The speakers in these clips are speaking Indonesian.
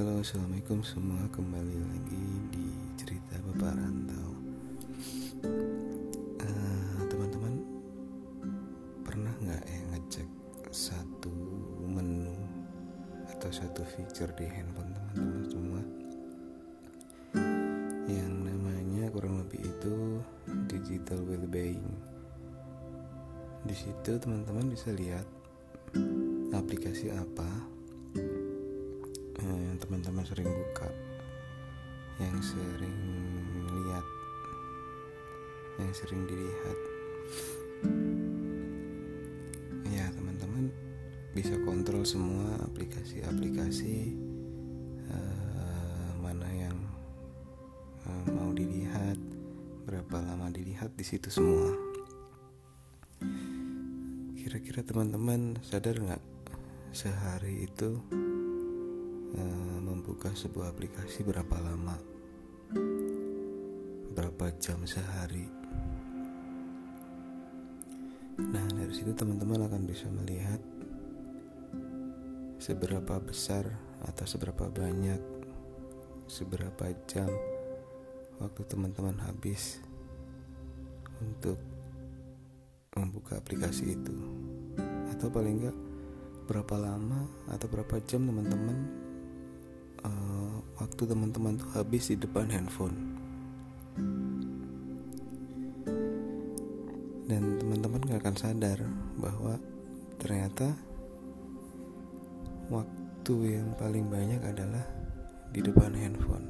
Halo assalamualaikum semua. Kembali lagi di cerita bapak rantau. Uh, teman-teman pernah nggak ya ngecek satu menu atau satu feature di handphone teman-teman semua? Yang namanya kurang lebih itu digital well-being. Di situ teman-teman bisa lihat aplikasi apa teman-teman sering buka yang sering lihat yang sering dilihat. Ya teman-teman bisa kontrol semua aplikasi-aplikasi uh, mana yang uh, mau dilihat berapa lama dilihat di situ semua. Kira-kira teman-teman sadar nggak sehari itu Eh, membuka sebuah aplikasi berapa lama, berapa jam sehari. Nah, dari situ teman-teman akan bisa melihat seberapa besar atau seberapa banyak, seberapa jam waktu teman-teman habis untuk membuka aplikasi itu, atau paling enggak berapa lama atau berapa jam teman-teman waktu teman-teman tuh habis di depan handphone. Dan teman-teman gak akan sadar bahwa ternyata waktu yang paling banyak adalah di depan handphone.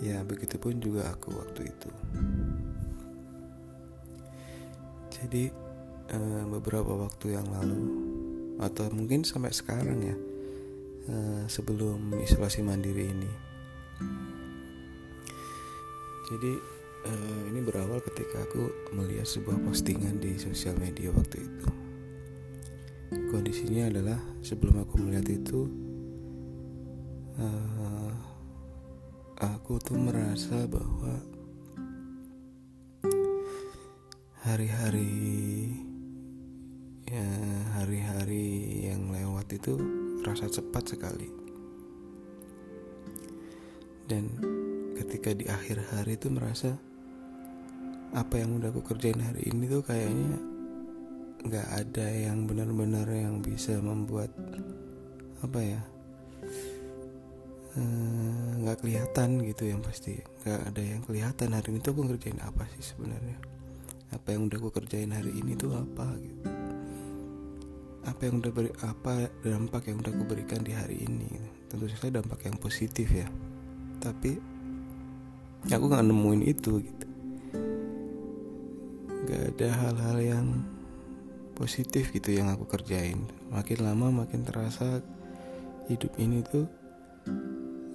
Ya begitupun juga aku waktu itu. Jadi uh, beberapa waktu yang lalu atau mungkin sampai sekarang ya Eh, sebelum isolasi mandiri ini. Jadi uh, ini berawal ketika aku melihat sebuah postingan di sosial media waktu itu. Kondisinya adalah sebelum aku melihat itu, uh, aku tuh merasa bahwa hari-hari ya hari-hari yang lewat itu terasa cepat sekali. Dan ketika di akhir hari itu merasa apa yang udah aku kerjain hari ini tuh kayaknya nggak ada yang benar-benar yang bisa membuat apa ya eh, nggak kelihatan gitu yang pasti. Nggak ada yang kelihatan hari ini tuh aku ngerjain apa sih sebenarnya? Apa yang udah aku kerjain hari ini tuh apa gitu apa yang udah beri apa dampak yang udah aku berikan di hari ini. Tentu saja dampak yang positif ya. Tapi aku nggak nemuin itu gitu. Nggak ada hal-hal yang positif gitu yang aku kerjain. Makin lama makin terasa hidup ini tuh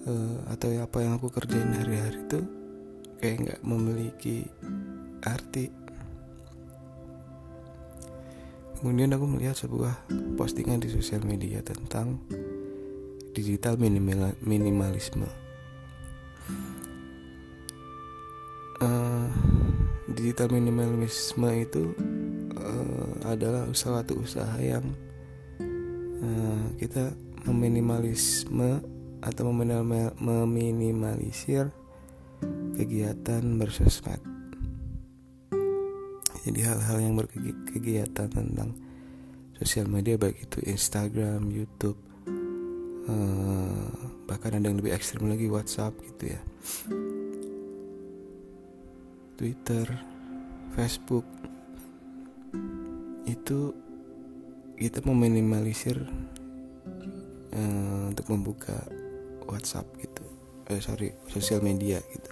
uh, atau apa yang aku kerjain hari-hari tuh kayak nggak memiliki arti Kemudian aku melihat sebuah postingan di sosial media tentang digital minimal minimalisme. Uh, digital minimalisme itu uh, adalah suatu usaha yang uh, kita meminimalisme atau meminimalisir kegiatan bersosmed jadi hal-hal yang berkegiatan tentang sosial media baik itu Instagram, YouTube, uh, bahkan ada yang lebih ekstrim lagi WhatsApp gitu ya, Twitter, Facebook itu kita meminimalisir uh, untuk membuka WhatsApp gitu, eh, sorry sosial media gitu,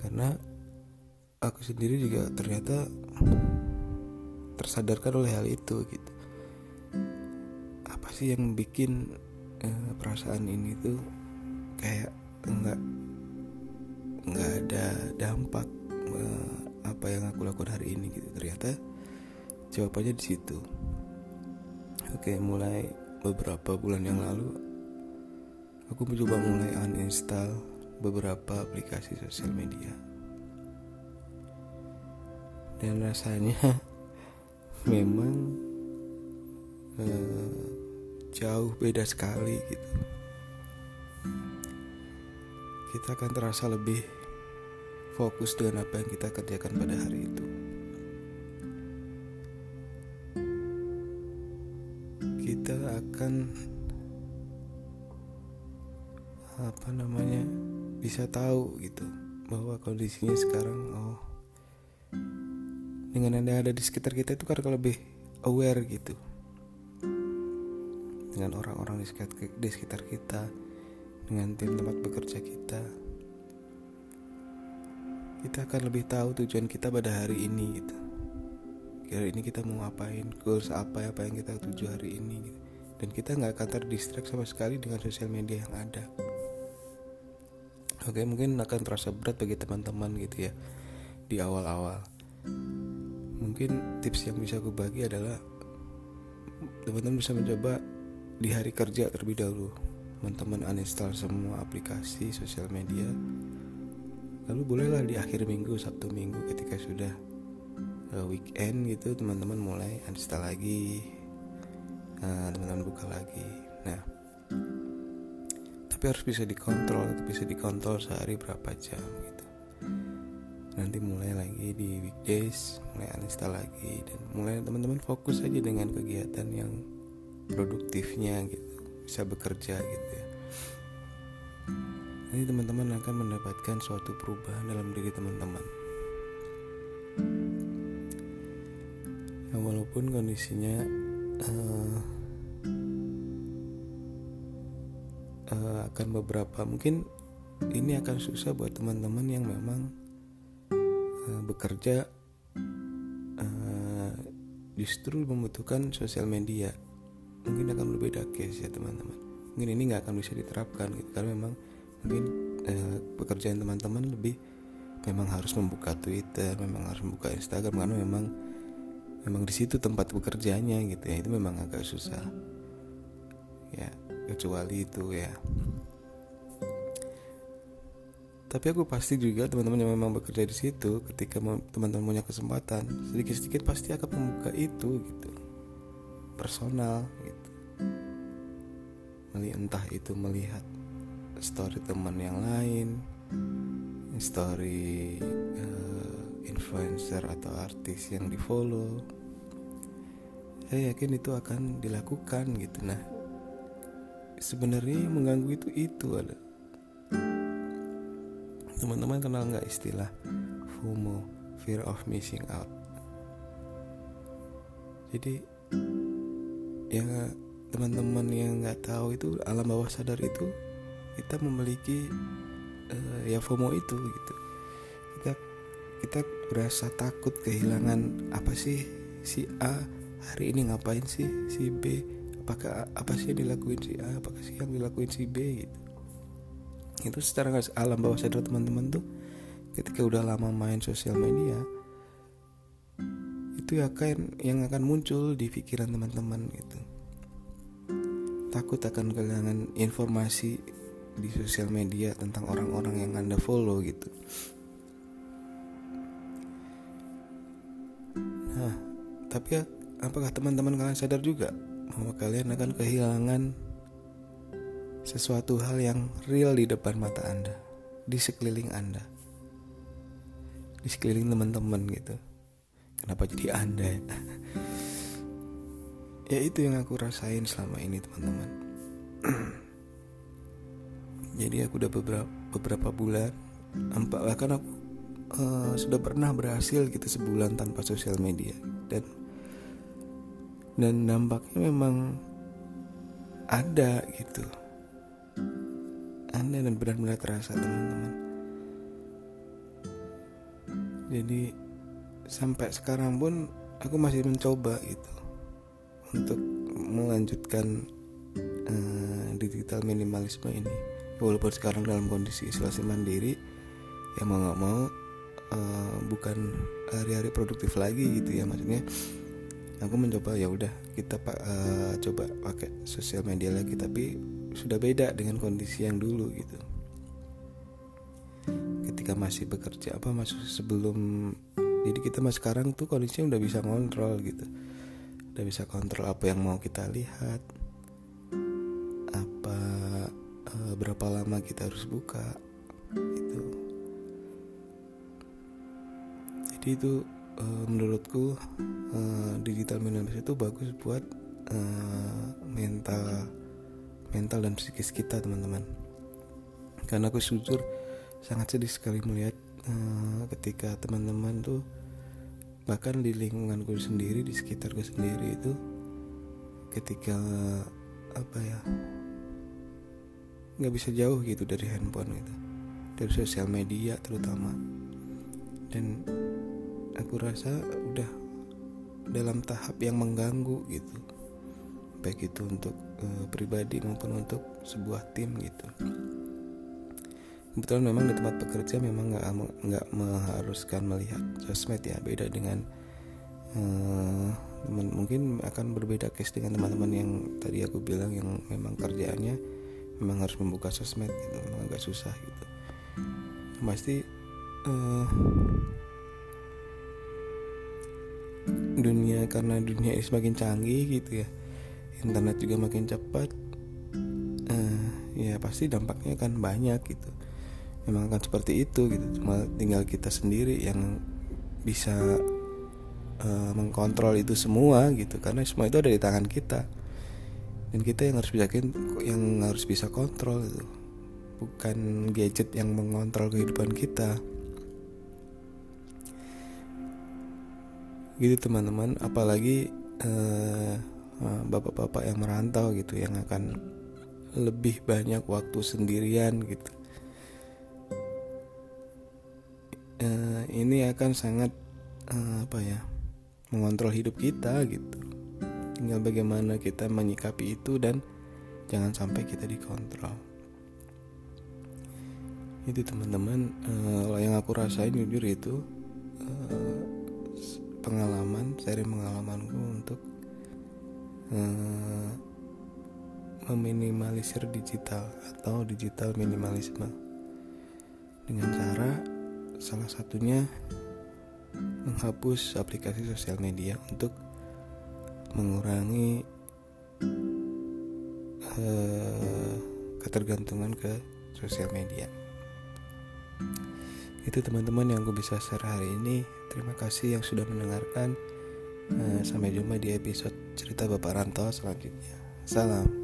karena aku sendiri juga ternyata tersadarkan oleh hal itu gitu. Apa sih yang bikin eh, perasaan ini tuh kayak enggak nggak ada dampak eh, apa yang aku lakukan hari ini gitu. Ternyata jawabannya di situ. Oke mulai beberapa bulan yang lalu aku mencoba mulai uninstall beberapa aplikasi sosial media dan rasanya memang uh, jauh beda sekali gitu. Kita akan terasa lebih fokus dengan apa yang kita kerjakan pada hari itu. Kita akan apa namanya bisa tahu gitu bahwa kondisinya sekarang oh dengan anda ada di sekitar kita itu kan lebih aware gitu. Dengan orang-orang di sekitar, di sekitar kita dengan tim tempat bekerja kita. Kita akan lebih tahu tujuan kita pada hari ini gitu. Hari ini kita mau ngapain goals apa apa yang kita tuju hari ini gitu. dan kita nggak akan terdistract sama sekali dengan sosial media yang ada. Oke mungkin akan terasa berat bagi teman-teman gitu ya di awal-awal mungkin tips yang bisa aku bagi adalah teman-teman bisa mencoba di hari kerja terlebih dahulu. Teman-teman uninstall semua aplikasi sosial media. Lalu bolehlah di akhir minggu sabtu minggu ketika sudah uh, weekend gitu teman-teman mulai uninstall lagi. Teman teman-teman buka lagi. Nah tapi harus bisa dikontrol bisa dikontrol sehari berapa jam gitu nanti mulai lagi di weekdays mulai uninstall lagi dan mulai teman-teman fokus aja dengan kegiatan yang produktifnya gitu bisa bekerja gitu ya. Nanti teman-teman akan mendapatkan suatu perubahan dalam diri teman-teman. Nah, walaupun kondisinya uh, uh, akan beberapa mungkin ini akan susah buat teman-teman yang memang uh, bekerja uh, justru membutuhkan sosial media. Mungkin akan berbeda case ya teman-teman. Mungkin ini nggak akan bisa diterapkan gitu karena memang mungkin eh, pekerjaan teman-teman lebih memang harus membuka Twitter memang harus membuka Instagram karena memang memang di situ tempat bekerjanya gitu ya. Itu memang agak susah. Ya kecuali itu ya tapi aku pasti juga teman-teman yang memang bekerja di situ ketika teman-teman punya kesempatan sedikit-sedikit pasti akan membuka itu gitu. Personal gitu. Melihat entah itu melihat story teman yang lain story uh, influencer atau artis yang di follow saya yakin itu akan dilakukan gitu. Nah sebenarnya mengganggu itu itu ada teman-teman kenal nggak istilah FOMO fear of missing out? Jadi ya teman-teman yang nggak tahu itu alam bawah sadar itu kita memiliki uh, ya FOMO itu gitu. Kita kita berasa takut kehilangan apa sih si A hari ini ngapain sih si B? Apakah apa sih yang dilakuin si A? Apakah sih yang dilakuin si B gitu itu secara alam bawah sadar teman-teman tuh ketika udah lama main sosial media itu akan yang akan muncul di pikiran teman-teman gitu. Takut akan kehilangan informasi di sosial media tentang orang-orang yang anda follow gitu. Nah tapi ya, apakah teman-teman kalian sadar juga bahwa kalian akan kehilangan sesuatu hal yang real di depan mata anda di sekeliling anda di sekeliling teman-teman gitu. Kenapa jadi anda ya? Ya itu yang aku rasain selama ini teman-teman. Jadi aku udah beberapa beberapa bulan bahkan aku uh, sudah pernah berhasil gitu sebulan tanpa sosial media. Dan dan dampaknya memang ada gitu ada dan benar-benar terasa teman-teman. Jadi sampai sekarang pun aku masih mencoba gitu untuk melanjutkan uh, digital minimalisme ini. Walaupun sekarang dalam kondisi isolasi mandiri ya mau nggak mau uh, bukan hari-hari produktif lagi gitu ya maksudnya. Aku mencoba ya udah kita uh, coba pakai sosial media lagi tapi sudah beda dengan kondisi yang dulu gitu. Ketika masih bekerja apa masuk sebelum jadi kita mas sekarang tuh kondisinya udah bisa ngontrol gitu. Udah bisa kontrol apa yang mau kita lihat apa uh, berapa lama kita harus buka itu jadi itu uh, menurutku uh, digital minimalism itu bagus buat uh, mental mental dan psikis kita teman-teman. Karena aku jujur sangat sedih sekali melihat uh, ketika teman-teman tuh bahkan di lingkunganku sendiri di sekitarku sendiri itu ketika apa ya nggak bisa jauh gitu dari handphone gitu dari sosial media terutama. Dan aku rasa udah dalam tahap yang mengganggu gitu. Baik itu untuk e, pribadi maupun untuk sebuah tim gitu. Kebetulan memang di tempat bekerja memang nggak nggak mengharuskan melihat sosmed ya. Beda dengan uh, mungkin akan berbeda case dengan teman-teman yang tadi aku bilang yang memang kerjaannya memang harus membuka sosmed gitu memang agak susah gitu. Pasti uh, dunia karena dunia ini semakin canggih gitu ya internet juga makin cepat uh, ya pasti dampaknya kan banyak gitu. Memang akan seperti itu gitu cuma tinggal kita sendiri yang bisa uh, mengkontrol itu semua gitu karena semua itu ada di tangan kita. Dan kita yang harus bisa yang harus bisa kontrol itu bukan gadget yang mengontrol kehidupan kita. Gitu teman-teman. Apalagi uh, bapak-bapak yang merantau gitu yang akan lebih banyak waktu sendirian gitu. Uh, ini akan sangat uh, apa ya mengontrol hidup kita gitu. Tinggal bagaimana kita menyikapi itu dan jangan sampai kita dikontrol. Itu teman-teman uh, yang aku rasain jujur itu uh, pengalaman seri pengalamanku untuk uh, meminimalisir digital atau digital minimalisme dengan cara Salah satunya menghapus aplikasi sosial media untuk mengurangi uh, ketergantungan ke sosial media. Itu teman-teman yang gue bisa share hari ini. Terima kasih yang sudah mendengarkan. Uh, sampai jumpa di episode cerita Bapak Rantau selanjutnya. Salam.